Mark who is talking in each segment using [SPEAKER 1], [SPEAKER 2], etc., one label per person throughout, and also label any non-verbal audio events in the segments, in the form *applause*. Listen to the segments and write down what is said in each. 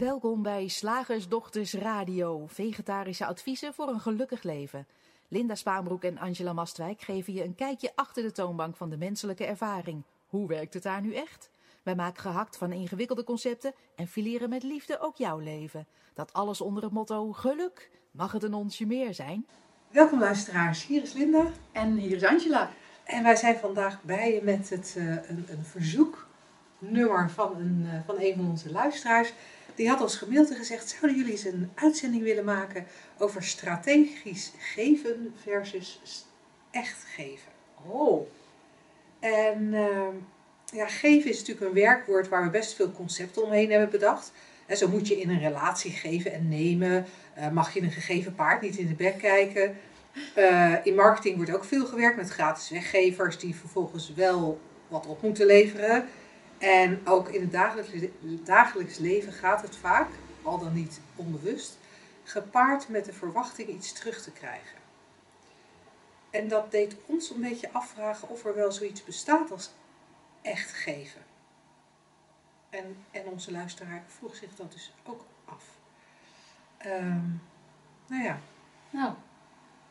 [SPEAKER 1] Welkom bij Slagersdochters Radio, vegetarische adviezen voor een gelukkig leven. Linda Spaanbroek en Angela Mastwijk geven je een kijkje achter de toonbank van de menselijke ervaring. Hoe werkt het daar nu echt? Wij maken gehakt van ingewikkelde concepten en fileren met liefde ook jouw leven. Dat alles onder het motto geluk. Mag het een onsje meer zijn?
[SPEAKER 2] Welkom luisteraars, hier is Linda.
[SPEAKER 3] En hier is Angela.
[SPEAKER 2] En wij zijn vandaag bij je met het, uh, een, een verzoeknummer van een, uh, van een van onze luisteraars. Die had ons gemaild en gezegd, zouden jullie eens een uitzending willen maken over strategisch geven versus echt geven?
[SPEAKER 3] Oh.
[SPEAKER 2] En uh, ja, geven is natuurlijk een werkwoord waar we best veel concepten omheen hebben bedacht. En zo moet je in een relatie geven en nemen. Uh, mag je een gegeven paard niet in de bek kijken. Uh, in marketing wordt ook veel gewerkt met gratis weggevers die vervolgens wel wat op moeten leveren. En ook in het dagelijks, dagelijks leven gaat het vaak, al dan niet onbewust, gepaard met de verwachting iets terug te krijgen. En dat deed ons een beetje afvragen of er wel zoiets bestaat als echt geven. En, en onze luisteraar vroeg zich dat dus ook af. Um, nou ja.
[SPEAKER 3] Nou.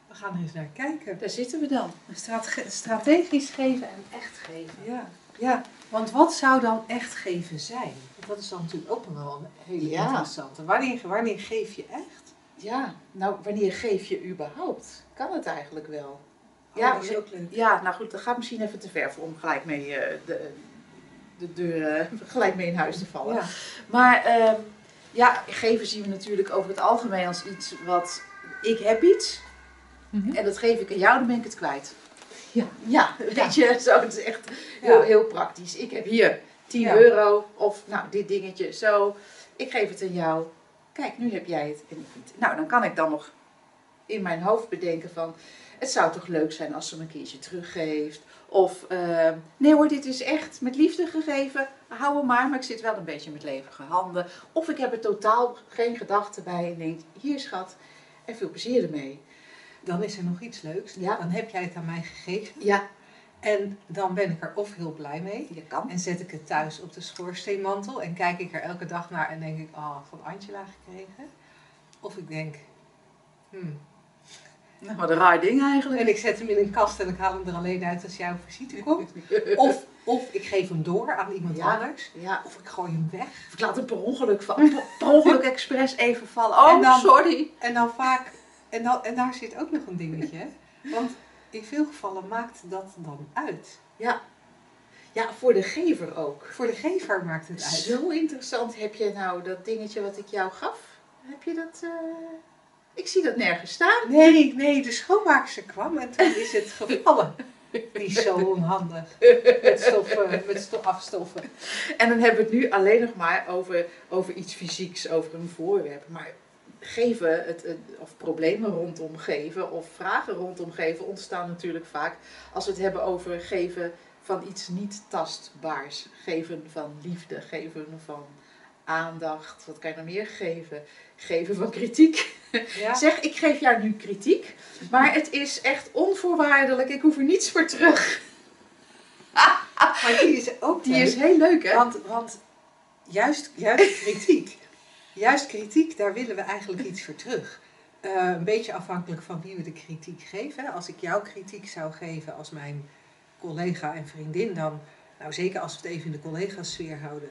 [SPEAKER 2] We gaan er eens naar kijken.
[SPEAKER 3] Daar zitten we dan.
[SPEAKER 2] Strate strategisch geven en echt geven.
[SPEAKER 3] Ja.
[SPEAKER 2] Ja, want wat zou dan echt geven zijn? Want dat is dan natuurlijk ook wel een hele ja. interessante. Wanneer, wanneer geef je echt?
[SPEAKER 3] Ja, nou wanneer geef je überhaupt? Kan het eigenlijk wel?
[SPEAKER 2] Oh, ja, dat is ook leuk.
[SPEAKER 3] Ja, nou goed, dat gaat misschien even te ver voor om gelijk mee uh, de, de deur uh, *laughs* gelijk mee in huis te vallen.
[SPEAKER 2] Ja.
[SPEAKER 3] Maar uh, ja, geven zien we natuurlijk over het algemeen als iets wat ik heb iets mm -hmm. en dat geef ik aan jou, dan ben ik het kwijt.
[SPEAKER 2] Ja,
[SPEAKER 3] ja weet je, zo, het is echt heel, heel praktisch. Ik heb hier 10 ja. euro of nou dit dingetje zo. Ik geef het aan jou. Kijk, nu heb jij het en ik niet. Nou, dan kan ik dan nog in mijn hoofd bedenken van... Het zou toch leuk zijn als ze me een keertje teruggeeft. Of, uh, nee hoor, dit is echt met liefde gegeven. Hou hem maar, maar ik zit wel een beetje met levige handen. Of ik heb er totaal geen gedachten bij en denk, hier schat, en veel plezier ermee.
[SPEAKER 2] Dan is er nog iets leuks.
[SPEAKER 3] Ja.
[SPEAKER 2] Dan heb jij het aan mij gegeven.
[SPEAKER 3] Ja.
[SPEAKER 2] En dan ben ik er of heel blij mee.
[SPEAKER 3] Je kan.
[SPEAKER 2] En zet ik het thuis op de schoorsteenmantel. En kijk ik er elke dag naar en denk ik, oh, van Angela gekregen. Of ik denk, hmm,
[SPEAKER 3] nou, wat een raar ding eigenlijk.
[SPEAKER 2] En ik zet hem in een kast en ik haal hem er alleen uit als jouw visite komt. Of, of ik geef hem door aan iemand
[SPEAKER 3] ja,
[SPEAKER 2] anders.
[SPEAKER 3] Ja.
[SPEAKER 2] Of ik gooi hem weg.
[SPEAKER 3] Of ik laat hem per ongeluk vallen. *laughs* Per ongeluk expres even vallen. Oh,
[SPEAKER 2] en dan,
[SPEAKER 3] sorry.
[SPEAKER 2] En dan vaak, en, dan, en daar zit ook nog een dingetje. Want in veel gevallen maakt dat dan uit.
[SPEAKER 3] Ja. Ja, voor de gever ook.
[SPEAKER 2] Voor de gever maakt het uit.
[SPEAKER 3] Zo interessant. Heb je nou dat dingetje wat ik jou gaf? Heb je dat... Uh... Ik zie dat nergens staan.
[SPEAKER 2] Nee, nee, de schoonmaakster kwam en toen is het gevallen. Die is zo onhandig. Met, stoffen, met stof afstoffen.
[SPEAKER 3] En dan hebben we het nu alleen nog maar over, over iets fysieks, over een voorwerp. Maar geven, het, het, of problemen rondom geven, of vragen rondom geven, ontstaan natuurlijk vaak als we het hebben over geven van iets niet tastbaars. Geven van liefde, geven van aandacht. Wat kan je nog meer geven? Geven van kritiek.
[SPEAKER 2] Ja. *laughs*
[SPEAKER 3] Zeg, ik geef jou nu kritiek, maar het is echt onvoorwaardelijk. Ik hoef er niets voor terug. *laughs*
[SPEAKER 2] Maar die is ook
[SPEAKER 3] Die
[SPEAKER 2] leuk,
[SPEAKER 3] is heel leuk, hè?
[SPEAKER 2] Want, want juist, juist kritiek, juist kritiek, daar willen we eigenlijk iets voor terug. Uh, een beetje afhankelijk van wie we de kritiek geven. Als ik jou kritiek zou geven als mijn collega en vriendin, dan, nou zeker als we het even in de collega-sfeer houden.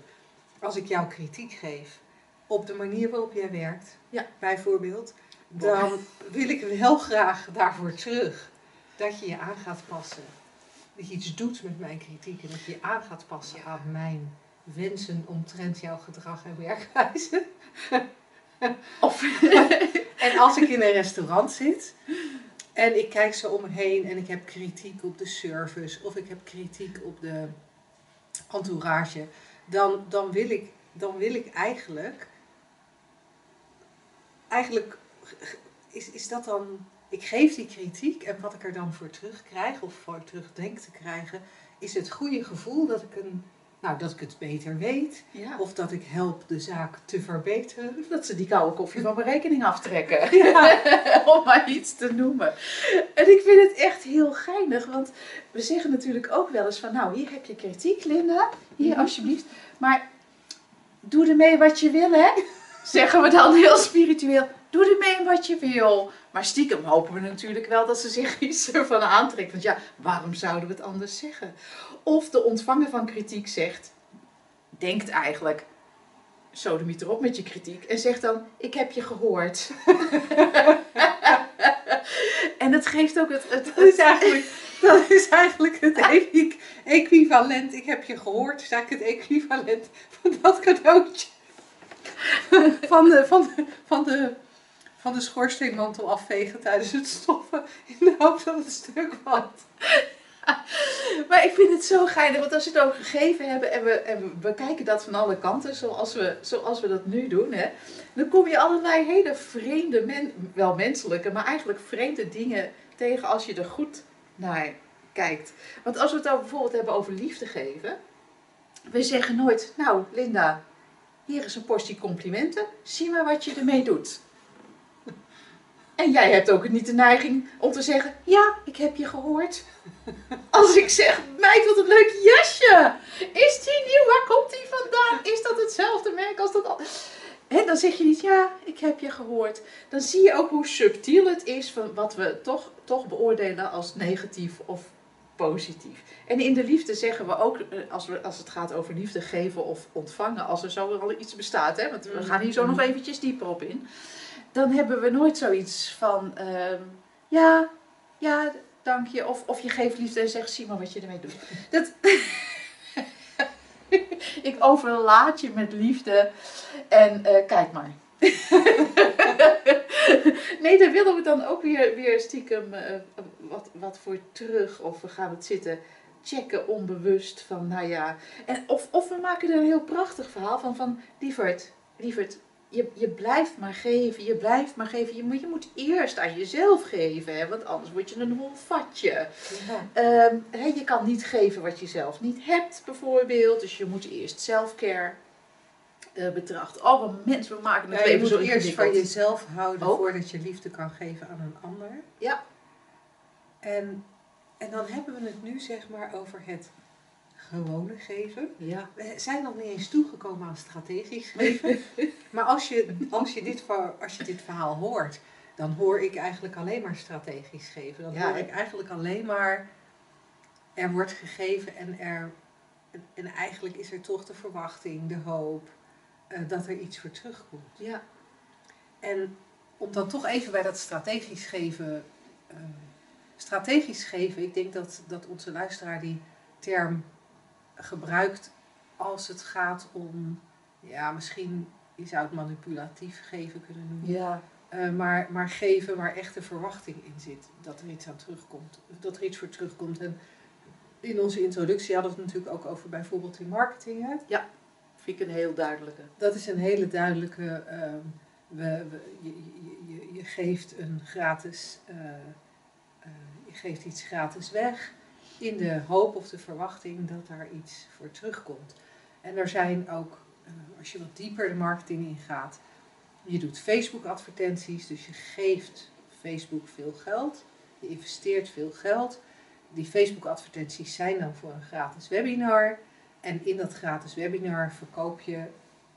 [SPEAKER 2] Als ik jou kritiek geef op de manier waarop jij werkt,
[SPEAKER 3] Ja.
[SPEAKER 2] bijvoorbeeld, dan wil ik heel graag daarvoor terug. Dat je je aan gaat passen. Dat je iets doet met mijn kritiek en dat je je aan gaat passen aan mijn wensen omtrent jouw gedrag en werkwijze. *laughs*
[SPEAKER 3] Of, *laughs*
[SPEAKER 2] En als ik in een restaurant zit en ik kijk zo om me heen en ik heb kritiek op de service of ik heb kritiek op de entourage, dan, dan, wil, ik, dan wil ik eigenlijk. Eigenlijk is, is dat dan. Ik geef die kritiek en wat ik er dan voor terugkrijg of voor terug denk te krijgen, is het goede gevoel dat ik, een, nou, dat ik het beter weet.
[SPEAKER 3] ja.
[SPEAKER 2] Of dat ik help de zaak te verbeteren.
[SPEAKER 3] Of dat ze die koude koffie van mijn rekening aftrekken. *laughs*
[SPEAKER 2] Ja. *laughs*
[SPEAKER 3] Om maar iets te noemen. En ik vind het echt heel geinig, want we zeggen natuurlijk ook wel eens van, nou, hier heb je kritiek, Linda. Hier,
[SPEAKER 2] Mhm.
[SPEAKER 3] alsjeblieft. Maar doe ermee wat je wil, hè? *laughs* zeggen we dan heel spiritueel, doe ermee wat je wil. Maar stiekem hopen we natuurlijk wel dat ze zich iets ervan aantrekt. Want ja, waarom zouden we het anders zeggen? Of de ontvanger van kritiek zegt, denkt eigenlijk, sodemiet erop met je kritiek. En zegt dan, ik heb je gehoord. *laughs* en het geeft ook het... het,
[SPEAKER 2] Dat is eigenlijk, dat is eigenlijk het equi- equivalent. Ik heb je gehoord, is eigenlijk het equivalent van dat cadeautje. Van de, van de, van de, van de schoorsteenmantel afvegen tijdens het stoffen. In de hoop dat het stuk valt. *laughs*
[SPEAKER 3] Maar ik vind het zo geinig, want als we het ook gegeven hebben en we, en we bekijken dat van alle kanten, zoals we, zoals we dat nu doen, hè, dan kom je allerlei hele vreemde, men, wel menselijke, maar eigenlijk vreemde dingen tegen als je er goed naar kijkt. Want als we het ook bijvoorbeeld hebben over liefde geven, we zeggen nooit, nou Linda, hier is een portie complimenten, zie maar wat je ermee doet. En jij hebt ook niet de neiging om te zeggen, ja, ik heb je gehoord. *laughs* Als ik zeg, meid, wat een leuk jasje. Is die nieuw? Waar komt die vandaan? Is dat hetzelfde merk als dat al? En dan zeg je niet, ja, ik heb je gehoord. Dan zie je ook hoe subtiel het is van wat we toch, toch beoordelen als negatief of positief. En in de liefde zeggen we ook, eh, als, we, als het gaat over liefde geven of ontvangen, als er zo al iets bestaat, hè, want we gaan hier zo nog eventjes dieper op in. Dan hebben we nooit zoiets van, ehm, ja, ja, dank je. Of, of je geeft liefde en zegt, zie maar wat je ermee doet. Dat... *laughs* ik overlaat je met liefde en eh, kijk maar. *laughs* nee, daar willen we dan ook weer, weer stiekem eh, wat, wat voor terug. Of we gaan het zitten checken onbewust van, nou ja. En of, of we maken er een heel prachtig verhaal van, van lieverd, lieverd, je, je blijft maar geven, je blijft maar geven. Je moet, je moet eerst aan jezelf geven, hè, want anders word je een hol vatje. Ehm, hè, je kan niet geven wat je zelf niet hebt, bijvoorbeeld. Dus je moet eerst selfcare eh betrachten. Oh, wat mensen, we maken het
[SPEAKER 2] Ja, je
[SPEAKER 3] leven
[SPEAKER 2] moet eerst van jezelf houden
[SPEAKER 3] Ook.
[SPEAKER 2] voordat je liefde kan geven aan een ander.
[SPEAKER 3] Ja.
[SPEAKER 2] En, en dan hebben we het nu zeg maar over het gewone geven.
[SPEAKER 3] Ja.
[SPEAKER 2] We zijn nog niet eens toegekomen aan strategisch geven. *laughs* maar als je, als, je dit, als je dit verhaal hoort, dan hoor ik eigenlijk alleen maar strategisch geven. Dan
[SPEAKER 3] Ja,
[SPEAKER 2] hoor ik eigenlijk alleen maar er wordt gegeven en, er, en, en eigenlijk is er toch de verwachting, de hoop eh, dat er iets voor terugkomt.
[SPEAKER 3] Ja.
[SPEAKER 2] En om dan toch even bij dat strategisch geven. eh, strategisch geven, ik denk dat, dat onze luisteraar die term gebruikt als het gaat om, ja, misschien, je zou het manipulatief geven kunnen noemen.
[SPEAKER 3] Ja.
[SPEAKER 2] Eh, maar, maar geven waar echt de verwachting in zit. Dat er iets aan terugkomt. Dat er iets voor terugkomt. En in onze introductie hadden we het natuurlijk ook over bijvoorbeeld in marketing. Hè?
[SPEAKER 3] Vind ik een heel duidelijke.
[SPEAKER 2] Dat is een hele duidelijke. ehm, we, we, je, je, je, je geeft een gratis. eh, eh, je geeft iets gratis weg. In de hoop of de verwachting dat daar iets voor terugkomt. En er zijn ook, eh, als je wat dieper de marketing ingaat. Je doet Facebook advertenties, dus je geeft Facebook veel geld. Je investeert veel geld. Die Facebook advertenties zijn dan voor een gratis webinar. En in dat gratis webinar verkoop je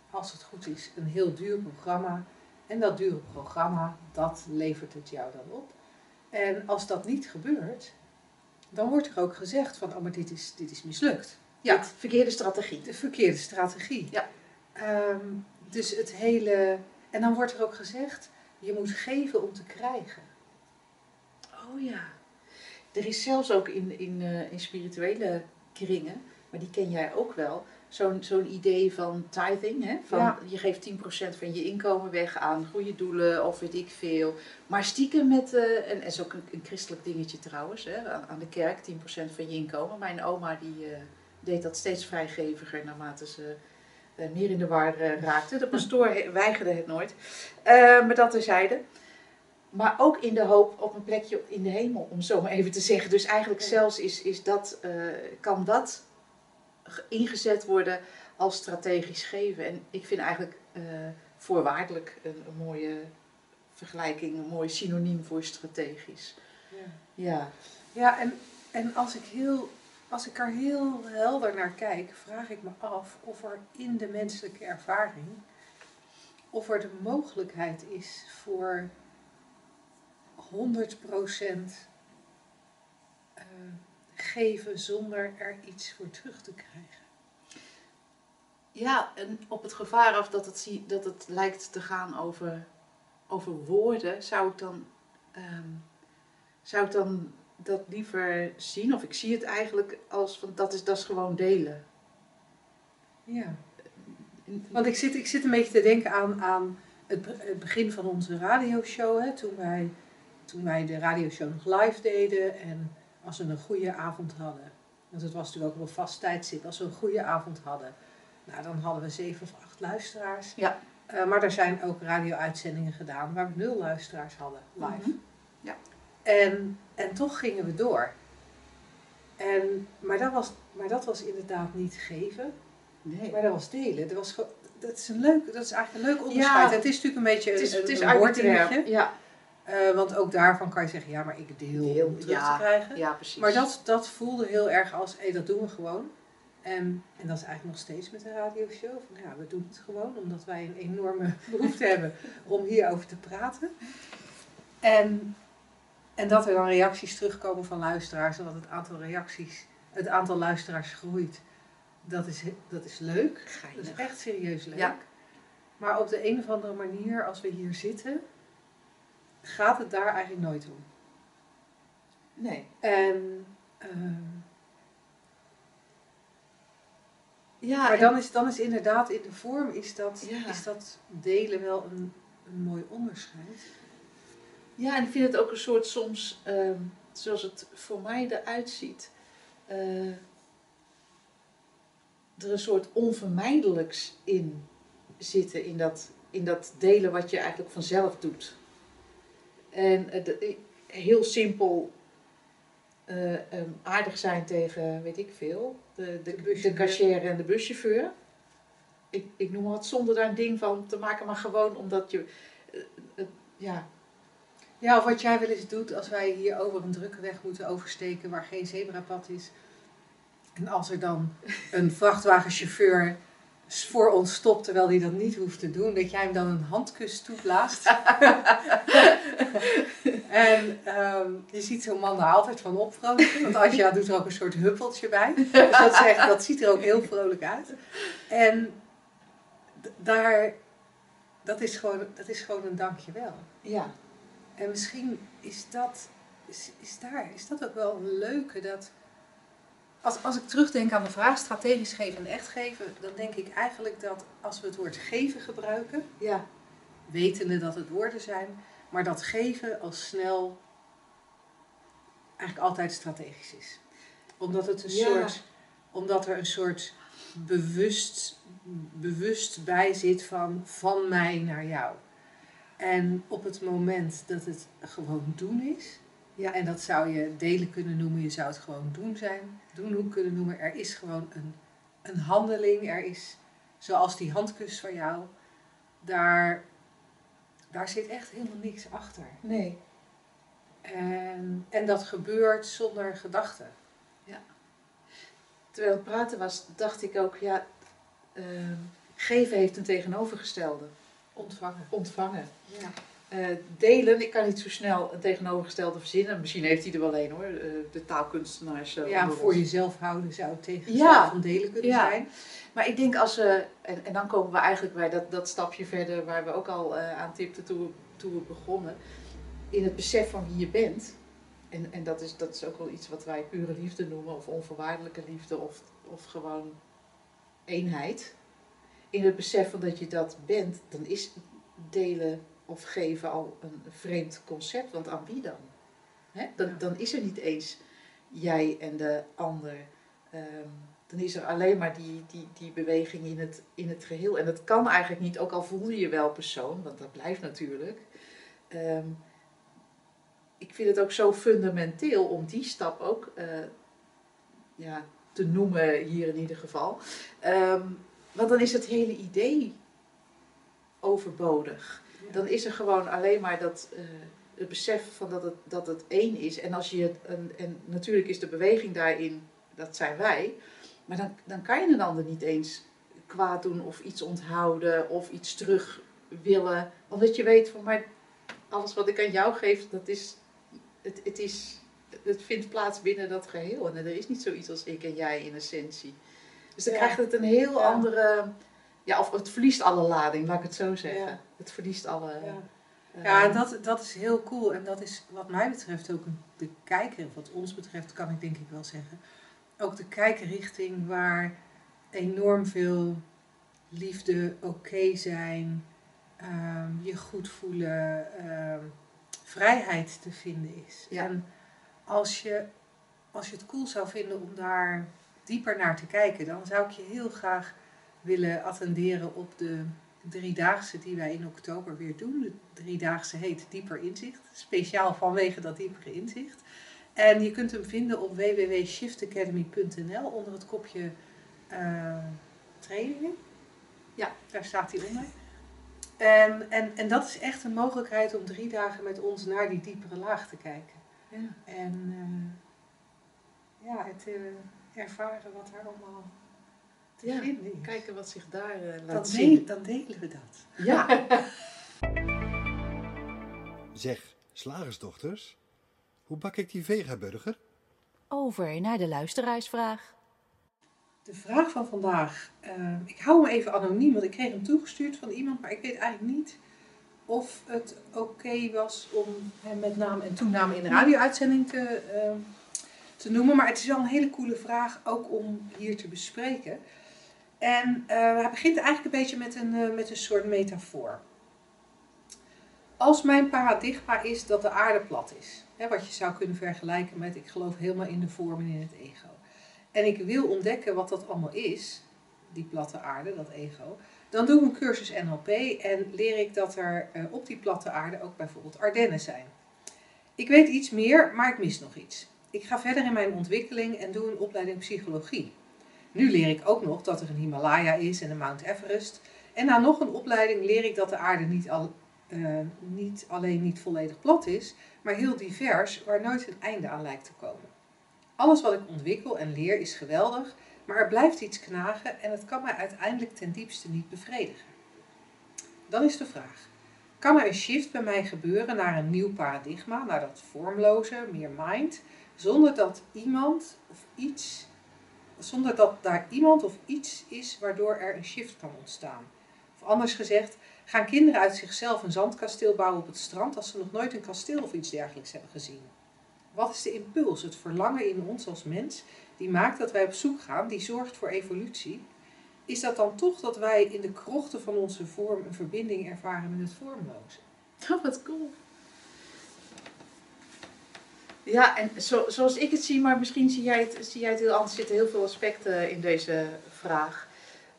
[SPEAKER 2] als het goed is, een heel duur programma. En dat dure programma, dat levert het jou dan op. En als dat niet gebeurt, dan wordt er ook gezegd van, oh maar dit is, dit is mislukt. Ja,
[SPEAKER 3] Dit verkeerde strategie.
[SPEAKER 2] de verkeerde strategie.
[SPEAKER 3] Ja.
[SPEAKER 2] Ehm, dus het hele... En dan wordt er ook gezegd, je moet geven om te krijgen.
[SPEAKER 3] Oh ja. Er is zelfs ook in, in, eh, in spirituele kringen, maar die ken jij ook wel, zo'n zo'n idee van tithing. Hè? Van
[SPEAKER 2] Ja.
[SPEAKER 3] Je geeft 10% van je inkomen weg aan goede doelen of weet ik veel. Maar stiekem met, eh, en, en is ook een, een christelijk dingetje trouwens, hè? Aan, aan de kerk 10% van je inkomen. Mijn oma die eh, deed dat steeds vrijgeviger naarmate ze eh, meer in de war raakte. De pastoor weigerde het nooit. Maar dat terzijde. Maar ook in de hoop op een plekje in de hemel, om zo maar even te zeggen. Dus eigenlijk zelfs is, is dat, kan dat ingezet worden als strategisch geven. En ik vind eigenlijk eh, voorwaardelijk een, een mooie vergelijking, een mooi synoniem voor strategisch. Ja,
[SPEAKER 2] Ja, en, en als, ik heel, als ik er heel helder naar kijk, vraag ik me af of er in de menselijke ervaring of er de mogelijkheid is voor 100% uh, geven zonder er iets voor terug te krijgen.
[SPEAKER 3] Ja, en op het gevaar af dat het, dat het lijkt te gaan over, over woorden, zou ik dan, ehm, zou ik dan dat liever zien? Of ik zie het eigenlijk als van dat is, dat is gewoon delen.
[SPEAKER 2] Ja. Want ik zit, ik zit een beetje te denken aan, aan het, het begin van onze radioshow. Hè, toen, wij, toen wij de radioshow nog live deden. En als we een goede avond hadden. Want het was natuurlijk ook op een vast tijdstip. Als we een goede avond hadden. Nou, dan hadden we zeven of acht luisteraars.
[SPEAKER 3] Ja.
[SPEAKER 2] Uh, maar er zijn ook radio-uitzendingen gedaan waar we nul luisteraars hadden live.
[SPEAKER 3] Mhm. Ja.
[SPEAKER 2] En, en toch gingen we door. En, maar, dat was, maar dat was inderdaad niet geven.
[SPEAKER 3] Nee.
[SPEAKER 2] Maar dat was delen. Dat, was, dat, is, een leuk, dat is eigenlijk een leuk onderscheid.
[SPEAKER 3] Ja.
[SPEAKER 2] Het is natuurlijk een beetje
[SPEAKER 3] Het is,
[SPEAKER 2] een,
[SPEAKER 3] het is
[SPEAKER 2] een woorddingetje.
[SPEAKER 3] arbitrair. Ja.
[SPEAKER 2] Uh, want ook daarvan kan je zeggen, ja, maar ik deel,
[SPEAKER 3] Deel,
[SPEAKER 2] om terug
[SPEAKER 3] ja.
[SPEAKER 2] te krijgen.
[SPEAKER 3] ja, precies.
[SPEAKER 2] Maar dat, dat voelde heel erg als, hé, dat doen we gewoon. En, en dat is eigenlijk nog steeds met de radioshow. Van, ja, we doen het gewoon omdat wij een enorme *laughs* behoefte hebben om hierover te praten. En, en dat er dan reacties terugkomen van luisteraars en dat het aantal reacties, het aantal luisteraars groeit. Dat is, dat is leuk. Dat is echt serieus leuk.
[SPEAKER 3] Ja.
[SPEAKER 2] Maar op de een of andere manier, als we hier zitten, gaat het daar eigenlijk nooit om.
[SPEAKER 3] Nee.
[SPEAKER 2] En, ehm,
[SPEAKER 3] Ja,
[SPEAKER 2] maar dan is, dan is inderdaad in de vorm is dat,
[SPEAKER 3] Ja.
[SPEAKER 2] is dat delen wel een, een mooi onderscheid.
[SPEAKER 3] Ja, en ik vind het ook een soort soms, ehm, zoals het voor mij eruit ziet, eh, er een soort onvermijdelijks in zitten, in dat, in dat delen wat je eigenlijk vanzelf doet. En eh, de- heel simpel eh, ehm, aardig zijn tegen, weet ik veel, de, de,
[SPEAKER 2] De
[SPEAKER 3] cashier en de buschauffeur. Ik, ik noem wat zonder daar een ding van te maken, maar gewoon omdat je, eh, ja,
[SPEAKER 2] Ja, of wat jij wel eens doet als wij hier over een drukke weg moeten oversteken waar geen zebrapad is. En als er dan een vrachtwagenchauffeur voor ons stopt terwijl hij dat niet hoeft te doen, dat jij hem dan een handkus toeblaast. *laughs* en ehm, je ziet zo'n man daar altijd van opvrolijken, want Asja doet er ook een soort huppeltje bij. Dus dat, echt, dat ziet er ook heel vrolijk uit. En daar, dat is gewoon, dat is gewoon een dankjewel.
[SPEAKER 3] ja.
[SPEAKER 2] En misschien is dat, is, is daar, is dat ook wel een leuke. Dat als, als ik terugdenk aan de vraag strategisch geven en echt geven, dan denk ik eigenlijk dat als we het woord geven gebruiken,
[SPEAKER 3] Ja,
[SPEAKER 2] wetende dat het woorden zijn, maar dat geven al snel eigenlijk altijd strategisch is. Omdat het een
[SPEAKER 3] Ja.
[SPEAKER 2] soort, omdat er een soort bewust, bewust bij zit van van mij naar jou. En op het moment dat het gewoon doen is,
[SPEAKER 3] Ja.
[SPEAKER 2] en dat zou je delen kunnen noemen, je zou het gewoon doen zijn, doen hoe kunnen noemen, er is gewoon een, een handeling, er is, zoals die handkus van jou, daar, daar zit echt helemaal niks achter.
[SPEAKER 3] nee.
[SPEAKER 2] En, en dat gebeurt zonder gedachte.
[SPEAKER 3] Terwijl het praten was, dacht ik ook, ja, ehm, geven heeft een tegenovergestelde.
[SPEAKER 2] Ontvangen.
[SPEAKER 3] Ontvangen.
[SPEAKER 2] Ja.
[SPEAKER 3] Eh, delen, ik kan niet zo snel een tegenovergestelde verzinnen. Misschien heeft hij er wel een hoor, eh, de taalkunstenaars. eh,
[SPEAKER 2] ja, voor
[SPEAKER 3] ons.
[SPEAKER 2] jezelf houden zou het
[SPEAKER 3] Ja.
[SPEAKER 2] van delen kunnen
[SPEAKER 3] Ja.
[SPEAKER 2] zijn.
[SPEAKER 3] Maar ik denk als we, en, en dan komen we eigenlijk bij dat, dat stapje verder waar we ook al aan tipten toen we, toen we begonnen. In het besef van wie je bent. En, en dat, is, dat is ook wel iets wat wij pure liefde noemen, of onvoorwaardelijke liefde, of, of gewoon eenheid. In het besef van dat je dat bent, dan is delen of geven al een vreemd concept. Want aan wie dan? Hè? Dan, dan is er niet eens jij en de ander. Ehm, dan is er alleen maar die, die, die beweging in het, in het geheel. En dat kan eigenlijk niet, ook al voel je je wel persoon, want dat blijft natuurlijk. Ehm, ik vind het ook zo fundamenteel om die stap ook eh, ja, te noemen, hier in ieder geval. Ehm, want dan is het hele idee overbodig. Dan is er gewoon alleen maar dat, eh, het besef van dat het, dat het één is. En, als je het, en, en natuurlijk is de beweging daarin, dat zijn wij. Maar dan, dan kan je een ander niet eens kwaad doen of iets onthouden of iets terug willen. Omdat je weet van, maar alles wat ik aan jou geef, dat is, het, het is, het vindt plaats binnen dat geheel. En er is niet zoiets als ik en jij in essentie. Dus dan
[SPEAKER 2] Ja.
[SPEAKER 3] krijgt het een heel
[SPEAKER 2] Ja.
[SPEAKER 3] andere, ja, of het verliest alle lading, laat ik het zo zeggen.
[SPEAKER 2] Ja.
[SPEAKER 3] Het verliest alle...
[SPEAKER 2] Ja.
[SPEAKER 3] eh,
[SPEAKER 2] Ja, dat, dat is heel cool. En dat is wat mij betreft ook de kijker, wat ons betreft kan ik denk ik wel zeggen, ook de kijkerrichting waar enorm veel liefde, oké zijn, ehm, je goed voelen, ehm, vrijheid te vinden is.
[SPEAKER 3] Ja.
[SPEAKER 2] En als je, als je het cool zou vinden om daar dieper naar te kijken, dan zou ik je heel graag willen attenderen op de driedaagse die wij in oktober weer doen. De driedaagse heet Dieper Inzicht, speciaal vanwege dat diepere inzicht. En je kunt hem vinden op www.shiftacademy.nl onder het kopje eh, trainingen.
[SPEAKER 3] Ja.
[SPEAKER 2] Daar staat hij onder. En, en, en dat is echt een mogelijkheid om drie dagen met ons naar die diepere laag te kijken.
[SPEAKER 3] ja.
[SPEAKER 2] En eh, ja, het eh, ervaren wat daar allemaal te
[SPEAKER 3] Ja,
[SPEAKER 2] vinden is.
[SPEAKER 3] Kijken wat zich daar eh, laat
[SPEAKER 2] dan,
[SPEAKER 3] zien.
[SPEAKER 2] deel- dan delen we dat.
[SPEAKER 3] Ja, *laughs*
[SPEAKER 4] Zeg, slagersdochters, hoe bak ik die vegaburger?
[SPEAKER 1] Over naar de luisteraarsvraag.
[SPEAKER 2] De vraag van vandaag. eh, ik hou hem even anoniem, want ik kreeg hem toegestuurd van iemand, maar ik weet eigenlijk niet of het oké was om hem met naam en toename in de radio-uitzending te, eh, te noemen. Maar het is wel een hele coole vraag, ook om hier te bespreken. En eh, hij begint eigenlijk een beetje met een, eh, met een soort metafoor. Als mijn paradigma is dat de aarde plat is, hè, wat je zou kunnen vergelijken met ik geloof helemaal in de vorm en in het ego. En ik wil ontdekken wat dat allemaal is, die platte aarde, dat ego, dan doe ik een cursus NLP en leer ik dat er eh, op die platte aarde ook bijvoorbeeld Ardennen zijn. Ik weet iets meer, maar ik mis nog iets. Ik ga verder in mijn ontwikkeling en doe een opleiding psychologie. Nu leer ik ook nog dat er een Himalaya is en een Mount Everest. En na nog een opleiding leer ik dat de aarde niet, al, eh, niet alleen niet volledig plat is, maar heel divers, waar nooit een einde aan lijkt te komen. Alles wat ik ontwikkel en leer is geweldig, maar er blijft iets knagen en het kan mij uiteindelijk ten diepste niet bevredigen. Dan is de vraag: kan er een shift bij mij gebeuren naar een nieuw paradigma, naar dat vormloze, meer mind, zonder dat iemand of iets, zonder dat daar iemand of iets is waardoor er een shift kan ontstaan? Of anders gezegd, gaan kinderen uit zichzelf een zandkasteel bouwen op het strand als ze nog nooit een kasteel of iets dergelijks hebben gezien? Wat is de impuls, het verlangen in ons als mens, die maakt dat wij op zoek gaan, die zorgt voor evolutie? Is dat dan toch dat wij in de krochten van onze vorm een verbinding ervaren met het vormloze?
[SPEAKER 3] Oh, wat cool. Ja, en zo, zoals ik het zie, maar misschien zie jij het, zie jij het heel anders. Er zitten heel veel aspecten in deze vraag.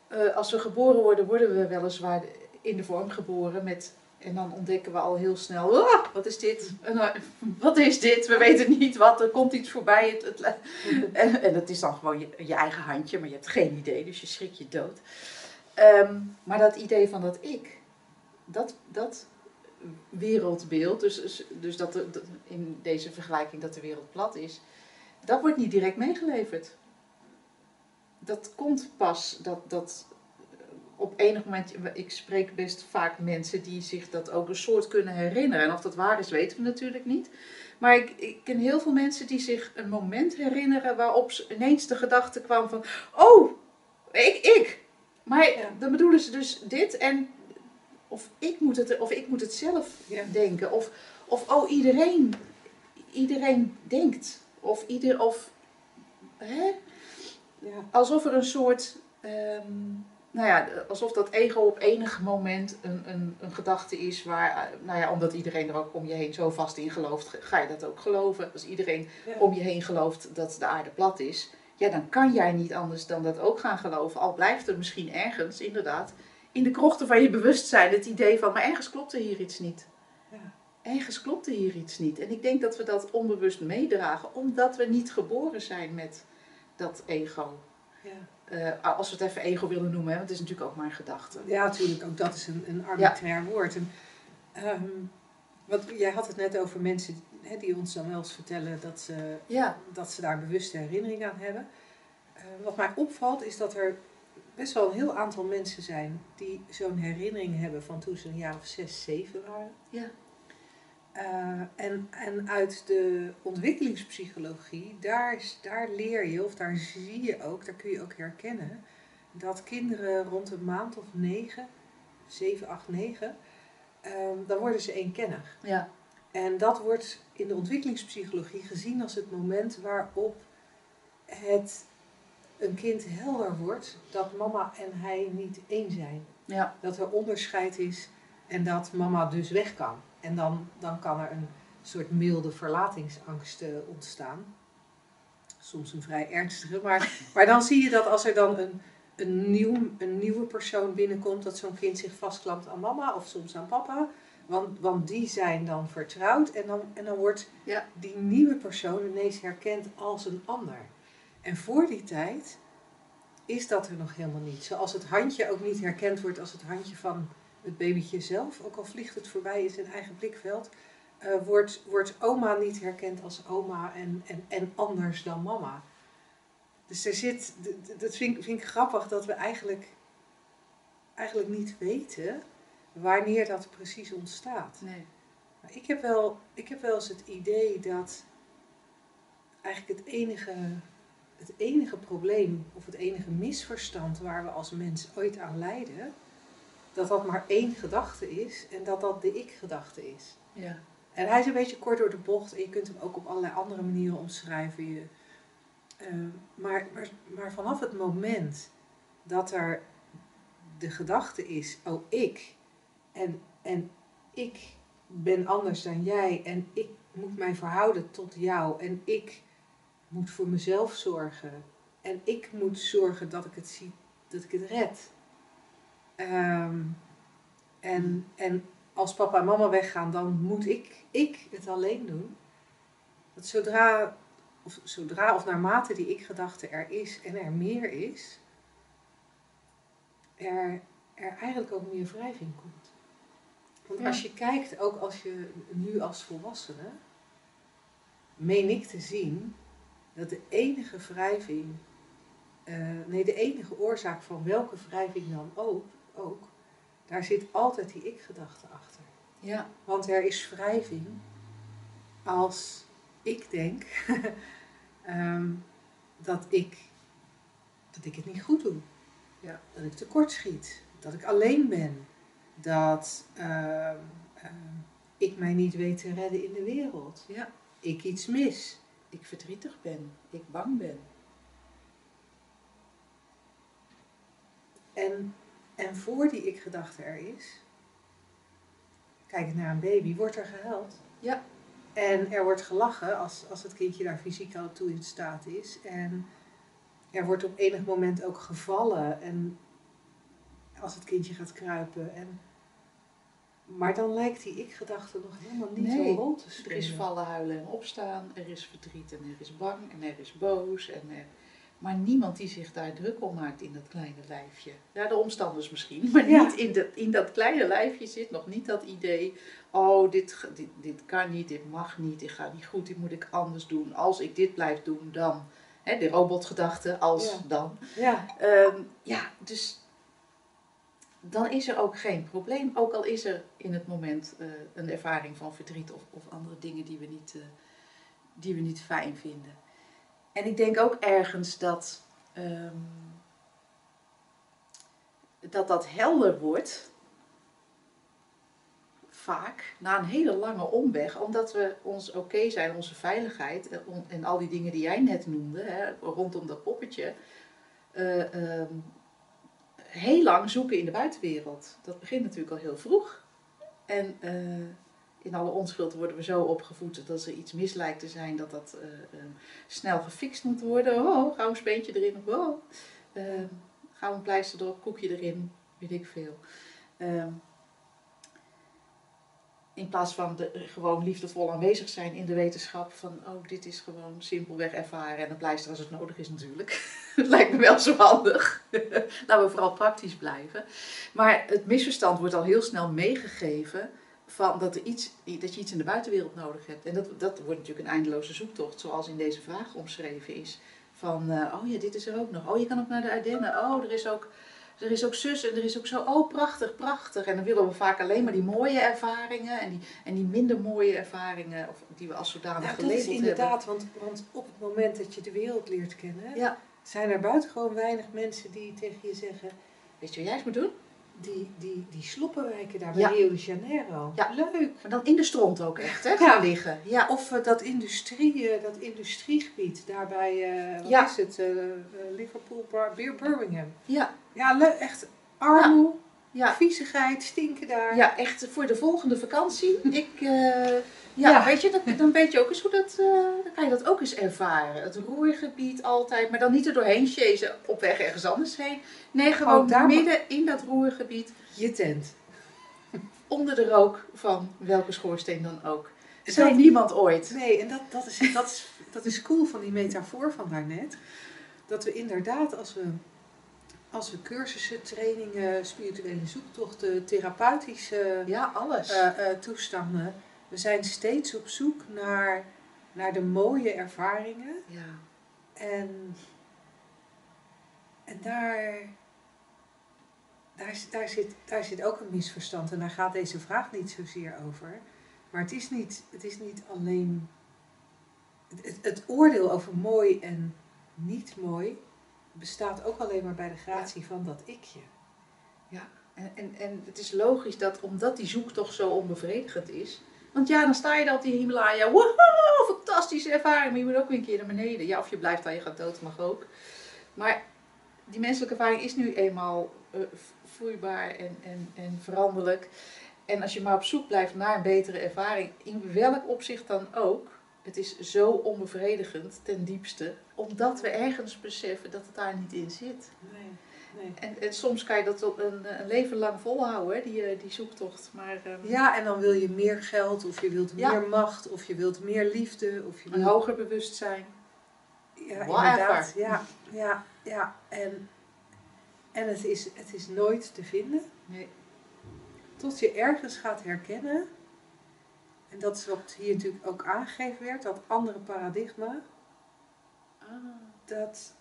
[SPEAKER 3] Eh, als we geboren worden, worden we weliswaar in de vorm geboren. Met, en dan ontdekken we al heel snel, "Ah, wat is dit? En, eh, wat is dit? We weten niet wat, er komt iets voorbij. Het, het, *laughs* en, en dat is dan gewoon je, je eigen handje, maar je hebt geen idee, dus je schrik je dood. Ehm, maar dat idee van dat ik, dat, dat wereldbeeld, dus, dus- dus dat de, in deze vergelijking dat de wereld plat is, dat wordt niet direct meegeleverd. Dat komt pas, dat, dat op enig moment, ik spreek best vaak mensen die zich dat ook een soort kunnen herinneren. En of dat waar is, weten we natuurlijk niet. Maar ik, ik ken heel veel mensen die zich een moment herinneren waarop ineens de gedachte kwam van, oh, ik, ik. Maar
[SPEAKER 2] Ja.
[SPEAKER 3] dan bedoelen ze dus dit en of ik moet het, of ik moet het zelf
[SPEAKER 2] Ja.
[SPEAKER 3] denken. Of, of oh, iedereen, iedereen denkt. Of ieder, of, hè?
[SPEAKER 2] Ja.
[SPEAKER 3] Alsof er een soort, ehm, nou ja, alsof dat ego op enig moment een, een, een gedachte is waar, nou ja, omdat iedereen er ook om je heen zo vast in gelooft, ga je dat ook geloven. Als iedereen
[SPEAKER 2] Ja.
[SPEAKER 3] om je heen gelooft dat de aarde plat is, ja, dan kan jij niet anders dan dat ook gaan geloven. Al blijft er misschien ergens, inderdaad, in de krochten van je bewustzijn het idee van, maar ergens klopt er hier iets niet.
[SPEAKER 2] Ja.
[SPEAKER 3] Ergens klopt er hier iets niet. En ik denk dat we dat onbewust meedragen, omdat we niet geboren zijn met dat ego.
[SPEAKER 2] Ja.
[SPEAKER 3] Eh, als we het even ego willen noemen, hè, want het is natuurlijk ook maar een gedachte.
[SPEAKER 2] Ja, natuurlijk. Ook dat is een, een arbitrair woord. En, ehm, wat, jij had het net over mensen hè, die ons dan wel eens vertellen dat ze,
[SPEAKER 3] Ja,
[SPEAKER 2] dat ze daar bewuste herinnering aan hebben. Eh, wat mij opvalt is dat er best wel een heel aantal mensen zijn die zo'n herinnering hebben van toen ze een jaar of zes, zeven waren.
[SPEAKER 3] Ja.
[SPEAKER 2] Uh, en, en uit de ontwikkelingspsychologie, daar, daar leer je, of daar zie je ook, daar kun je ook herkennen, dat kinderen rond een maand of negen, zeven, acht, negen, um, dan worden ze eenkennig.
[SPEAKER 3] Ja.
[SPEAKER 2] En dat wordt in de ontwikkelingspsychologie gezien als het moment waarop het een kind helder wordt dat mama en hij niet één zijn.
[SPEAKER 3] Ja.
[SPEAKER 2] Dat er onderscheid is en dat mama dus weg kan. En dan, dan kan er een soort milde verlatingsangst uh, ontstaan. Soms een vrij ernstige. Maar, *laughs* maar dan zie je dat als er dan een, een, nieuw, een nieuwe persoon binnenkomt, dat zo'n kind zich vastklampt aan mama of soms aan papa. Want, want die zijn dan vertrouwd en dan, en dan wordt
[SPEAKER 3] ja.
[SPEAKER 2] die nieuwe persoon ineens herkend als een ander. En voor die tijd is dat er nog helemaal niet. Zoals het handje ook niet herkend wordt als het handje van het babytje zelf, ook al vliegt het voorbij in zijn eigen blikveld, uh, wordt, wordt oma niet herkend als oma en, en, en anders dan mama. Dus er zit, dat vind, vind ik grappig dat we eigenlijk, eigenlijk niet weten wanneer dat precies ontstaat.
[SPEAKER 3] Nee.
[SPEAKER 2] Maar ik heb, wel, ik heb wel eens het idee dat eigenlijk het enige, het enige probleem of het enige misverstand waar we als mens ooit aan lijden, dat dat maar één gedachte is en dat dat de ik-gedachte is.
[SPEAKER 3] Ja.
[SPEAKER 2] En hij is een beetje kort door de bocht en je kunt hem ook op allerlei andere manieren omschrijven. Je, uh, maar, maar, maar vanaf het moment dat er de gedachte is, oh ik, en, en ik ben anders dan jij en ik moet mij verhouden tot jou en ik moet voor mezelf zorgen en ik moet zorgen dat ik het zie, dat ik het red. Um, en, en als papa en mama weggaan, dan moet ik, ik het alleen doen. Dat zodra of, zodra of naarmate die ik-gedachte er is en er meer is, er, er eigenlijk ook meer wrijving komt. Want
[SPEAKER 3] Ja.
[SPEAKER 2] als je kijkt, ook als je nu als volwassene, meen ik te zien dat de enige wrijving, eh, nee, de enige oorzaak van welke wrijving dan ook, ook daar zit altijd die ik-gedachte achter.
[SPEAKER 3] Ja.
[SPEAKER 2] Want er is wrijving als ik denk *laughs* ehm, dat, ik, dat ik het niet goed doe.
[SPEAKER 3] Ja.
[SPEAKER 2] Dat ik tekortschiet. Dat ik alleen ben. Dat ehm, ehm, ik mij niet weet te redden in de wereld.
[SPEAKER 3] Ja.
[SPEAKER 2] Ik iets mis.
[SPEAKER 3] Ik verdrietig ben. Ik bang ben.
[SPEAKER 2] En, en voor die ik-gedachte er is, kijk naar een baby, wordt er gehuild.
[SPEAKER 3] Ja.
[SPEAKER 2] En er wordt gelachen als, als het kindje daar fysiek al toe in staat is. En er wordt op enig moment ook gevallen. En als het kindje gaat kruipen. En, maar dan lijkt die ik-gedachte nog helemaal niet
[SPEAKER 3] Nee,
[SPEAKER 2] zo'n rol te
[SPEAKER 3] Er is vallen, huilen en opstaan. Er is verdriet en er is bang en er is boos. En er... Maar niemand die zich daar druk om maakt in dat kleine lijfje. Ja, de omstanders misschien. Maar
[SPEAKER 2] Ja.
[SPEAKER 3] niet in, dat in dat kleine lijfje zit nog niet dat idee. Oh, dit, dit, dit kan niet, dit mag niet, dit gaat niet goed, dit moet ik anders doen. Als ik dit blijf doen, dan. Hè, de robotgedachte, als
[SPEAKER 2] Ja.
[SPEAKER 3] dan.
[SPEAKER 2] Ja,
[SPEAKER 3] Ehm, ja, dus dan is er ook geen probleem. Ook al is er in het moment eh, een ervaring van verdriet of, of andere dingen die we, niet, eh, die we niet fijn vinden. En ik denk ook ergens dat ehm, dat, dat helder wordt. Vaak na een hele lange omweg, omdat we ons oké zijn, onze veiligheid en, on- en al die dingen die jij net noemde, hè, rondom dat poppetje, eh, ehm, heel lang zoeken in de buitenwereld. Dat begint natuurlijk al heel vroeg. En eh, in alle onschuld worden we zo opgevoed dat als er iets mis lijkt te zijn, dat dat eh, eh, snel gefixt moet worden. Oh, gauw een speentje erin. Of oh, eh, gauw een pleister erop, koekje erin, weet ik veel. Ehm, in plaats van de, gewoon liefdevol aanwezig zijn in de wetenschap van, oh, dit is gewoon simpelweg ervaren en een pleister als het nodig is natuurlijk. *laughs* Het lijkt me wel zo handig. *laughs* Laten we vooral praktisch blijven. Maar het misverstand wordt al heel snel meegegeven van dat, er iets, dat je iets in de buitenwereld nodig hebt. En dat, dat wordt natuurlijk een eindeloze zoektocht, zoals in deze vraag omschreven is. Van, eh, oh ja, dit is er ook nog. Oh, je kan ook naar de Ardennen. Oh, er is ook, er is ook zus en er is ook zo. Oh, prachtig, prachtig. En dan willen we vaak alleen maar die mooie ervaringen en die, en die minder mooie ervaringen, of die we als zodanig
[SPEAKER 2] Nou, dat
[SPEAKER 3] hebben.
[SPEAKER 2] inderdaad, want, want op het moment dat je de wereld leert kennen,
[SPEAKER 3] Ja,
[SPEAKER 2] zijn er buitengewoon weinig mensen die tegen je zeggen,
[SPEAKER 3] weet je wat jij eens moet doen?
[SPEAKER 2] Die, die, die sloppenwijken daar bij
[SPEAKER 3] Ja.
[SPEAKER 2] Rio de Janeiro.
[SPEAKER 3] Ja.
[SPEAKER 2] Leuk.
[SPEAKER 3] Maar dan in de stront ook echt, hè?
[SPEAKER 2] Ja.
[SPEAKER 3] Gaan liggen. Ja,
[SPEAKER 2] Of eh, dat, industrie, eh, dat industriegebied daar bij, eh, wat
[SPEAKER 3] Ja.
[SPEAKER 2] is het, Liverpool, Bar, Birmingham.
[SPEAKER 3] ja,
[SPEAKER 2] Ja, le- echt armoe,
[SPEAKER 3] ja.
[SPEAKER 2] viezigheid, stinken daar.
[SPEAKER 3] Ja, echt voor de volgende vakantie. Ik, ja,
[SPEAKER 2] Ja.
[SPEAKER 3] weet je, dat, dan weet je ook eens hoe dat, eh, dan kan je dat ook eens ervaren. Het roergebied altijd, maar dan niet er doorheen chasen op weg ergens anders heen. Nee, gewoon
[SPEAKER 2] Oh, daar
[SPEAKER 3] midden in dat roergebied,
[SPEAKER 2] Je tent.
[SPEAKER 3] onder de rook van welke schoorsteen dan ook.
[SPEAKER 2] Dat-
[SPEAKER 3] Zei niemand ooit.
[SPEAKER 2] Nee, en dat, dat, is, dat, is, dat is cool van die metafoor van daarnet. Dat we inderdaad, als we, als we cursussen, trainingen, spirituele zoektochten, therapeutische
[SPEAKER 3] Ja, alles.
[SPEAKER 2] eh, eh, toestanden, we zijn steeds op zoek naar, naar de mooie ervaringen.
[SPEAKER 3] ja.
[SPEAKER 2] En, en daar, daar, zit- daar, zit, daar zit ook een misverstand. En daar gaat deze vraag niet zozeer over. Maar het is niet, het is niet alleen. Het, oordeel over mooi en niet mooi bestaat ook alleen maar bij de gratie van dat ikje.
[SPEAKER 3] En, en, en het is logisch dat omdat die zoektocht zo onbevredigend is. Want ja, dan sta je daar op die Himalaya. Wow, fantastische ervaring. Maar je moet ook weer een keer naar beneden. Ja, of je blijft daar, je gaat dood, mag ook. Maar die menselijke ervaring is nu eenmaal v- vloeibaar en, en, en veranderlijk. En als je maar op zoek blijft naar een betere ervaring, in welk opzicht dan ook, het is zo onbevredigend ten diepste, omdat we ergens beseffen dat het daar niet in zit.
[SPEAKER 2] Nee, nee.
[SPEAKER 3] En, en soms kan je dat op een, een leven lang volhouden, die, eh, die zoektocht. Maar ehm,
[SPEAKER 2] Ja, en dan wil je meer geld, of je wilt
[SPEAKER 3] Ja.
[SPEAKER 2] meer macht, of je wilt meer liefde, of je
[SPEAKER 3] een
[SPEAKER 2] wilt
[SPEAKER 3] hoger bewustzijn.
[SPEAKER 2] Ja,
[SPEAKER 3] Whatever.
[SPEAKER 2] inderdaad. Ja, ja, ja. En, en het, is, het is nooit te vinden.
[SPEAKER 3] Nee.
[SPEAKER 2] Tot je ergens gaat herkennen. En dat is wat hier natuurlijk ook aangegeven werd. Dat andere paradigma.
[SPEAKER 3] Ah,
[SPEAKER 2] Dat,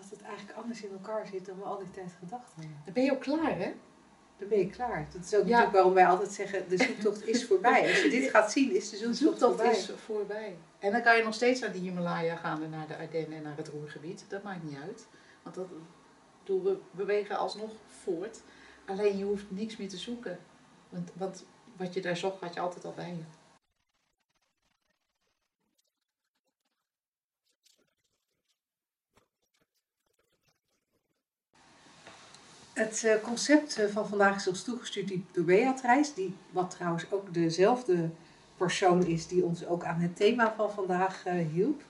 [SPEAKER 2] dat het eigenlijk anders in elkaar zit dan we al die tijd gedacht hebben.
[SPEAKER 3] dan ben je ook klaar, hè?
[SPEAKER 2] Dan ben je klaar. Dat is ook
[SPEAKER 3] Ja.
[SPEAKER 2] natuurlijk waarom wij altijd zeggen, de zoektocht is voorbij. Als je dit gaat zien, is de
[SPEAKER 3] De
[SPEAKER 2] zoektocht, voorbij.
[SPEAKER 3] is voorbij. En dan kan je nog steeds naar de Himalaya gaan en naar de Ardennen en naar het Roergebied. Dat maakt niet uit. Want dat, bedoel, we bewegen alsnog voort. Alleen je hoeft niks meer te zoeken. Want, want wat je daar zocht, had je altijd al bij je.
[SPEAKER 2] Het eh, concept eh, van vandaag is ons toegestuurd door Beatrice, die wat trouwens ook dezelfde persoon is die ons ook aan het thema van vandaag eh, hielp.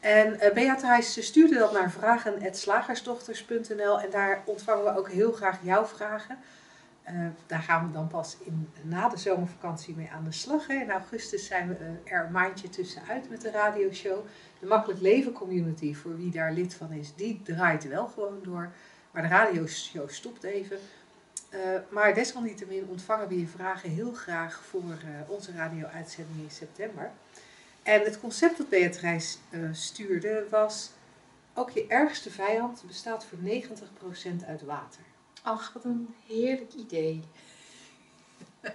[SPEAKER 2] En Beatrice stuurde dat naar vragen.slagersdochters.nl en daar ontvangen we ook heel graag jouw vragen. Daar gaan we dan pas in, na de zomervakantie mee aan de slag. Hè. In augustus zijn we er een maandje tussenuit met de radioshow. De Makkelijk Leven Community, voor wie daar lid van is, die draait wel gewoon door. Maar de radioshow stopt even. Eh, maar desalniettemin ontvangen we je vragen heel graag voor eh, onze radio-uitzending in september. En het concept dat Beatrice eh, stuurde was... ook je ergste vijand bestaat voor 90% uit water.
[SPEAKER 3] Ach, wat een heerlijk idee. *laughs*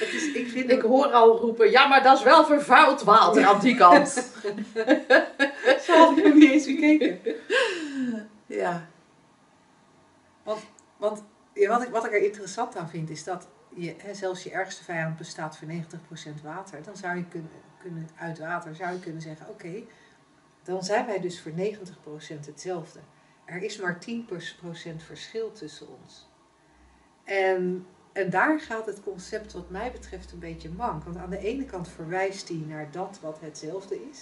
[SPEAKER 2] Het is, ik vind
[SPEAKER 3] Ik hoor al roepen, ja, maar dat is wel vervuild water aan die kant. *laughs*
[SPEAKER 2] Zo had ik nog niet eens gekeken.
[SPEAKER 3] Ja.
[SPEAKER 2] Want ja, wat, ik, wat ik er interessant aan vind, is dat je, hè, zelfs je ergste vijand bestaat voor 90% water. Dan zou je kunnen, kunnen, uit water zou je kunnen zeggen, oké, dan zijn wij dus voor 90% hetzelfde. Er is maar 10% verschil tussen ons. En, en daar gaat het concept wat mij betreft een beetje mank. Want aan de ene kant verwijst hij naar dat wat hetzelfde is.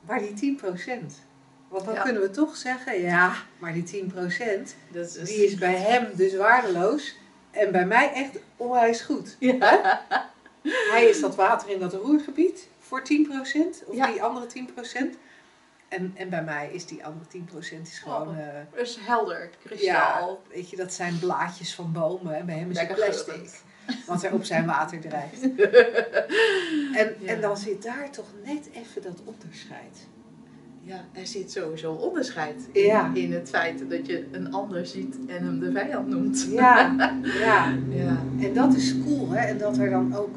[SPEAKER 2] Maar die 10%. Want dan
[SPEAKER 3] Ja.
[SPEAKER 2] kunnen we toch zeggen, ja, maar die 10%,
[SPEAKER 3] Dat is,
[SPEAKER 2] die is bij hem dus waardeloos. En bij mij echt onwijs goed.
[SPEAKER 3] Ja.
[SPEAKER 2] Hij is dat water in dat roergebied voor 10%, of
[SPEAKER 3] Ja.
[SPEAKER 2] die andere 10%. En, en bij mij is die andere 10% is gewoon,
[SPEAKER 3] Oh,
[SPEAKER 2] eh,
[SPEAKER 3] is helder,
[SPEAKER 2] ja,
[SPEAKER 3] kristal.
[SPEAKER 2] weet je, dat zijn blaadjes van bomen. En bij hem is het plastic.
[SPEAKER 3] geurend.
[SPEAKER 2] wat er op zijn water drijft. *laughs* En, en dan zit daar toch net even dat onderscheid.
[SPEAKER 3] Ja, er zit sowieso onderscheid
[SPEAKER 2] Ja.
[SPEAKER 3] in het feit dat je een ander ziet en hem de vijand noemt.
[SPEAKER 2] Ja, *laughs* ja.
[SPEAKER 3] Ja,
[SPEAKER 2] En dat is cool, hè? En dat er dan ook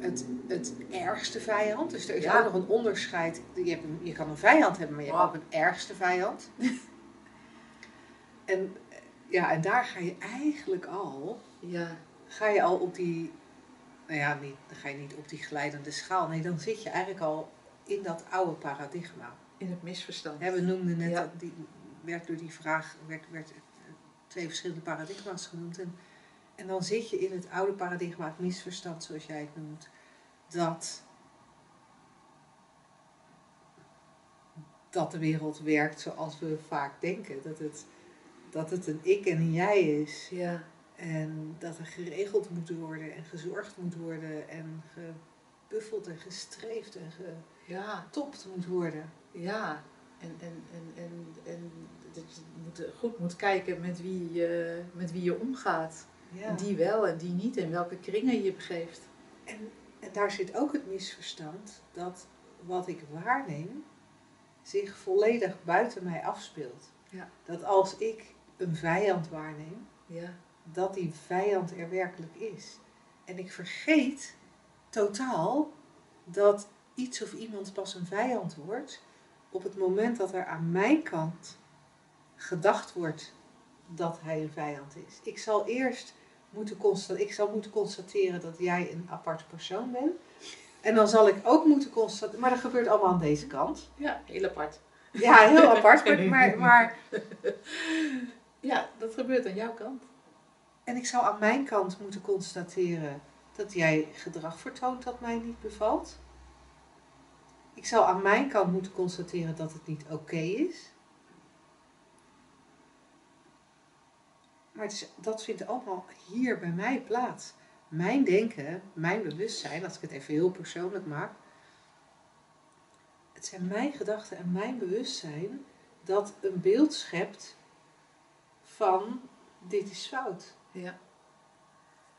[SPEAKER 2] het, het ergste vijand. Dus er is
[SPEAKER 3] Ja.
[SPEAKER 2] ook nog een onderscheid. Je, hebt een, je kan een vijand hebben, maar je hebt ook een ergste vijand. *laughs* en, ja, en daar ga je eigenlijk al,
[SPEAKER 3] ja,
[SPEAKER 2] ga je al op die, nou ja, niet, dan ga je niet op die glijdende schaal. Nee, dan zit je eigenlijk al in dat oude paradigma.
[SPEAKER 3] in het misverstand.
[SPEAKER 2] We noemden net,
[SPEAKER 3] Ja.
[SPEAKER 2] dat die, werd door die vraag, werd, werd eh, twee verschillende paradigma's genoemd. En, en dan zit je in het oude paradigma, het misverstand zoals jij het noemt, dat, dat de wereld werkt zoals we vaak denken. Dat het, dat het een ik en een jij is.
[SPEAKER 3] Ja,
[SPEAKER 2] En dat er geregeld moet worden en gezorgd moet worden en gebuffeld en gestreefd en
[SPEAKER 3] ja,
[SPEAKER 2] getopt moet worden.
[SPEAKER 3] ja. En, en, en, en, en dat je moet, goed moet kijken met wie, je, met wie je omgaat.
[SPEAKER 2] Ja.
[SPEAKER 3] Die wel en die niet. En welke kringen je begeeft.
[SPEAKER 2] En, en daar zit ook het misverstand dat wat ik waarneem zich volledig buiten mij afspeelt.
[SPEAKER 3] Ja.
[SPEAKER 2] Dat als ik een vijand waarneem,
[SPEAKER 3] Ja,
[SPEAKER 2] dat die vijand er werkelijk is. En ik vergeet totaal dat iets of iemand pas een vijand wordt op het moment dat er aan mijn kant gedacht wordt dat hij een vijand is. Ik zal eerst moeten, consta- ik zal moeten constateren dat jij een apart persoon bent. En dan zal ik ook moeten constateren, maar dat gebeurt allemaal aan deze kant.
[SPEAKER 3] ja heel apart.
[SPEAKER 2] Ja, heel apart, maar, maar, *laughs* maar
[SPEAKER 3] Ja, dat gebeurt aan jouw kant.
[SPEAKER 2] En ik zou aan mijn kant moeten constateren dat jij gedrag vertoont dat mij niet bevalt. Ik zou aan mijn kant moeten constateren dat het niet oké is. Maar dat vindt allemaal hier bij mij plaats. Mijn denken, mijn bewustzijn, als ik het even heel persoonlijk maak. Het zijn mijn gedachten en mijn bewustzijn dat een beeld schept van dit is fout.
[SPEAKER 3] Ja.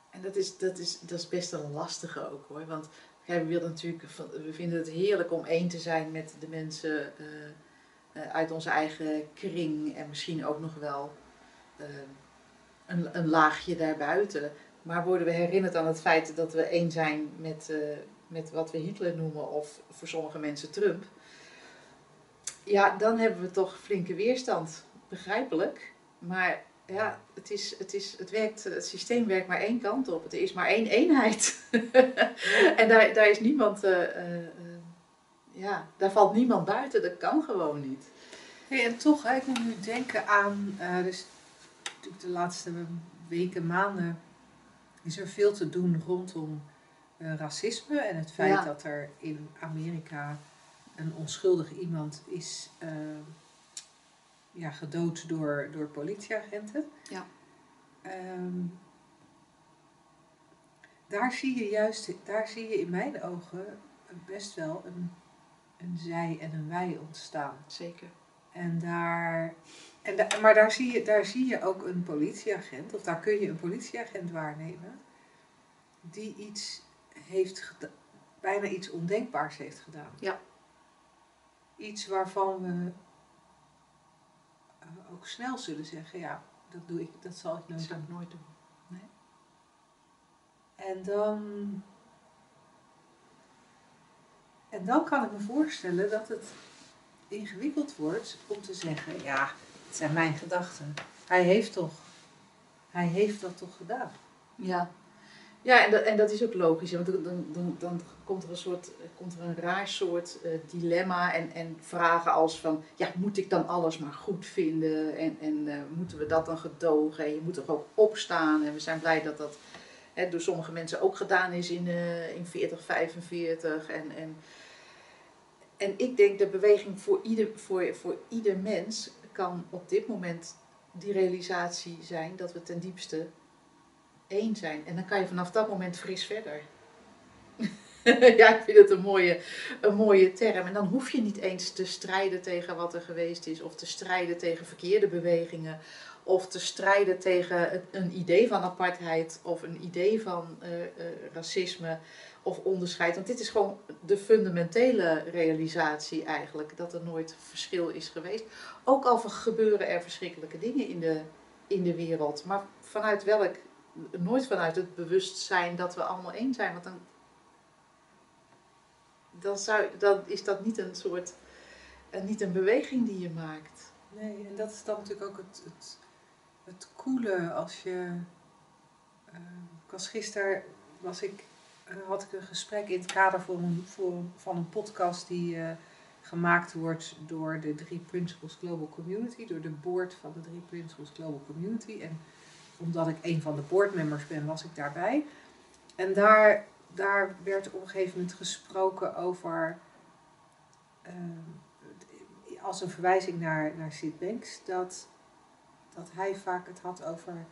[SPEAKER 3] En dat is, dat, is, dat is best een lastige ook hoor. Want we, willen natuurlijk, we vinden het heerlijk om één te zijn met de mensen eh, eh, uit onze eigen kring. En misschien ook nog wel eh, een, laagje daarbuiten. Maar worden we herinnerd aan het feit dat we één zijn met, eh, met wat we Hitler noemen of voor sommige mensen Trump. Ja, dan hebben we toch flinke weerstand. Begrijpelijk. Maar ja, het, is, het, is, het, werkt, het systeem werkt maar één kant op. Het is maar één eenheid. *laughs* en daar, daar is niemand, eh, eh, ja, daar valt niemand buiten. Dat kan gewoon niet.
[SPEAKER 2] En toch, ik moet nu denken aan, dus natuurlijk de laatste weken, maanden, is er veel te doen rondom eh, racisme en het feit
[SPEAKER 3] Ja.
[SPEAKER 2] dat er in Amerika een onschuldig iemand is eh, ja, gedood door, door politieagenten.
[SPEAKER 3] Ja.
[SPEAKER 2] Ehm, daar zie je juist, daar zie je in mijn ogen best wel een, een zij en een wij ontstaan.
[SPEAKER 3] Zeker.
[SPEAKER 2] En daar, en da- maar daar zie, je, daar zie je ook een politieagent, of daar kun je een politieagent waarnemen, die iets heeft bijna iets ondenkbaars heeft gedaan.
[SPEAKER 3] Ja.
[SPEAKER 2] Iets waarvan we eh, ook snel zullen zeggen, ja, dat doe ik, dat zal ik
[SPEAKER 3] Dat
[SPEAKER 2] nooit
[SPEAKER 3] zou
[SPEAKER 2] doen.
[SPEAKER 3] ik nooit doen.
[SPEAKER 2] En dan, en dan kan ik me voorstellen dat het ingewikkeld wordt om te zeggen, ja, het zijn mijn gedachten. Hij heeft toch, hij heeft dat toch gedaan.
[SPEAKER 3] Ja, ja en, dat, en dat is ook logisch. Want dan, dan, dan, komt er een soort, komt er een raar soort eh, dilemma en, en vragen als van, ja, moet ik dan alles maar goed vinden? En, en eh, moeten we dat dan gedogen? En je moet toch ook opstaan? En we zijn blij dat dat hè, door sommige mensen ook gedaan is in, eh in 40, 45. En, en, en ik denk de beweging voor ieder, voor, voor ieder mens kan op dit moment die realisatie zijn dat we ten diepste één zijn. En dan kan je vanaf dat moment fris verder. *laughs* ja, ik vind het een mooie, een mooie term. En dan hoef je niet eens te strijden tegen wat er geweest is, of te strijden tegen verkeerde bewegingen, of te strijden tegen een idee van apartheid of een idee van uh, uh, racisme of onderscheid. Want dit is gewoon de fundamentele realisatie eigenlijk, dat er nooit verschil is geweest. Ook al gebeuren er verschrikkelijke dingen in de, in de wereld, maar vanuit welk, nooit vanuit het bewustzijn dat we allemaal één zijn. Want dan, dan, zou, dan is dat niet een soort, uh, niet een beweging die je maakt.
[SPEAKER 2] Nee, en dat is dan natuurlijk ook het, het, het coole als je. Uh, was gisteren was ik had ik een gesprek in het kader voor een, voor, van een podcast die uh, gemaakt wordt door de Drie Principles Global Community, door de board van de Drie Principles Global Community. En omdat ik een van de boardmembers ben, was ik daarbij. En daar, daar werd op een gegeven moment gesproken over, uh, als een verwijzing naar, naar Sid Banks, dat, dat hij vaak het had over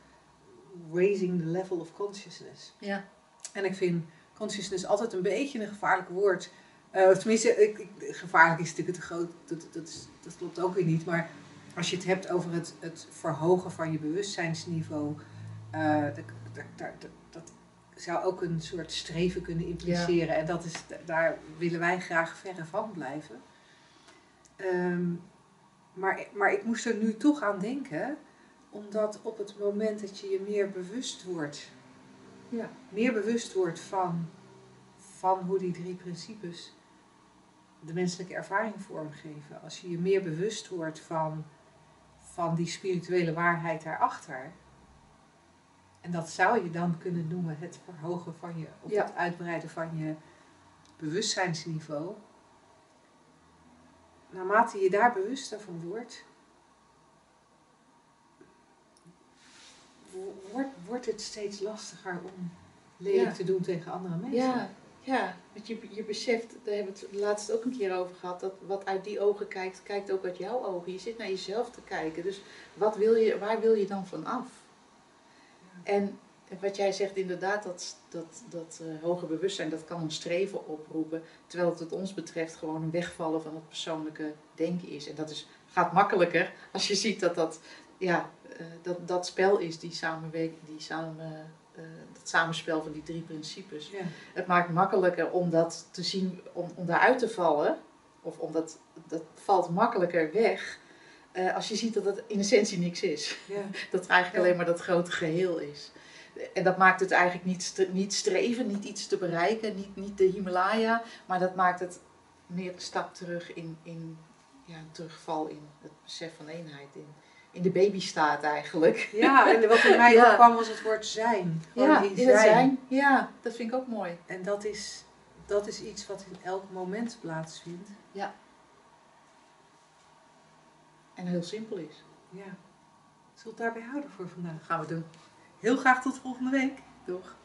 [SPEAKER 2] raising the level of consciousness.
[SPEAKER 3] Ja.
[SPEAKER 2] En ik vind consciousness altijd een beetje een gevaarlijk woord. Uh, tenminste, ik, ik, gevaarlijk is natuurlijk te groot, dat, dat, is, dat klopt ook weer niet. Maar als je het hebt over het, het verhogen van je bewustzijnsniveau, uh, dat, dat, dat, zou ook een soort streven kunnen impliceren. Ja. En dat is, daar willen wij graag verre van blijven. Um, maar, maar ik moest er nu toch aan denken, omdat op het moment dat je je meer bewust wordt ja, meer bewust wordt van, van hoe die drie principes de menselijke ervaring vormgeven. Als je je meer bewust wordt van, van die spirituele waarheid daarachter. En dat zou je dan kunnen noemen het verhogen van je, of ja. het uitbreiden van je bewustzijnsniveau. Naarmate je daar bewuster van wordt, wordt, wordt het steeds lastiger om lelijk te doen tegen andere mensen.
[SPEAKER 3] Ja, ja. want je, je beseft, daar hebben we het laatst ook een keer over gehad, dat wat uit die ogen kijkt, kijkt ook uit jouw ogen. Je zit naar jezelf te kijken. Dus wat wil je, waar wil je dan van af? En wat jij zegt, inderdaad, dat, dat, dat uh, hoger bewustzijn, dat kan een streven oproepen. Terwijl het wat ons betreft gewoon een wegvallen van het persoonlijke denken is. En dat is, gaat makkelijker als je ziet dat dat ja, dat, dat spel is, die, samenwerking, die samen, uh, dat samenspel van die drie principes.
[SPEAKER 2] Ja.
[SPEAKER 3] Het maakt makkelijker om dat te zien, om, om daaruit te vallen, of omdat dat valt makkelijker weg. Uh, als je ziet dat het in essentie niks is.
[SPEAKER 2] Ja. *laughs*
[SPEAKER 3] Dat het eigenlijk alleen maar dat grote geheel is. En dat maakt het eigenlijk niet, niet streven, niet iets te bereiken, niet, niet de Himalaya, maar dat maakt het meer een stap terug in, in ja, een terugval in het besef van eenheid. In, in de baby staat eigenlijk.
[SPEAKER 2] Ja, en wat in *laughs* mij ja. kwam was het woord zijn.
[SPEAKER 3] Ja, in zijn. zijn. Ja, dat vind ik ook mooi.
[SPEAKER 2] En dat is, dat is iets wat in elk moment plaatsvindt.
[SPEAKER 3] Ja. En heel simpel is.
[SPEAKER 2] Ja. Zullen we het daarbij houden voor vandaag?
[SPEAKER 3] Gaan we doen.
[SPEAKER 2] Heel graag tot volgende week.
[SPEAKER 3] Doeg.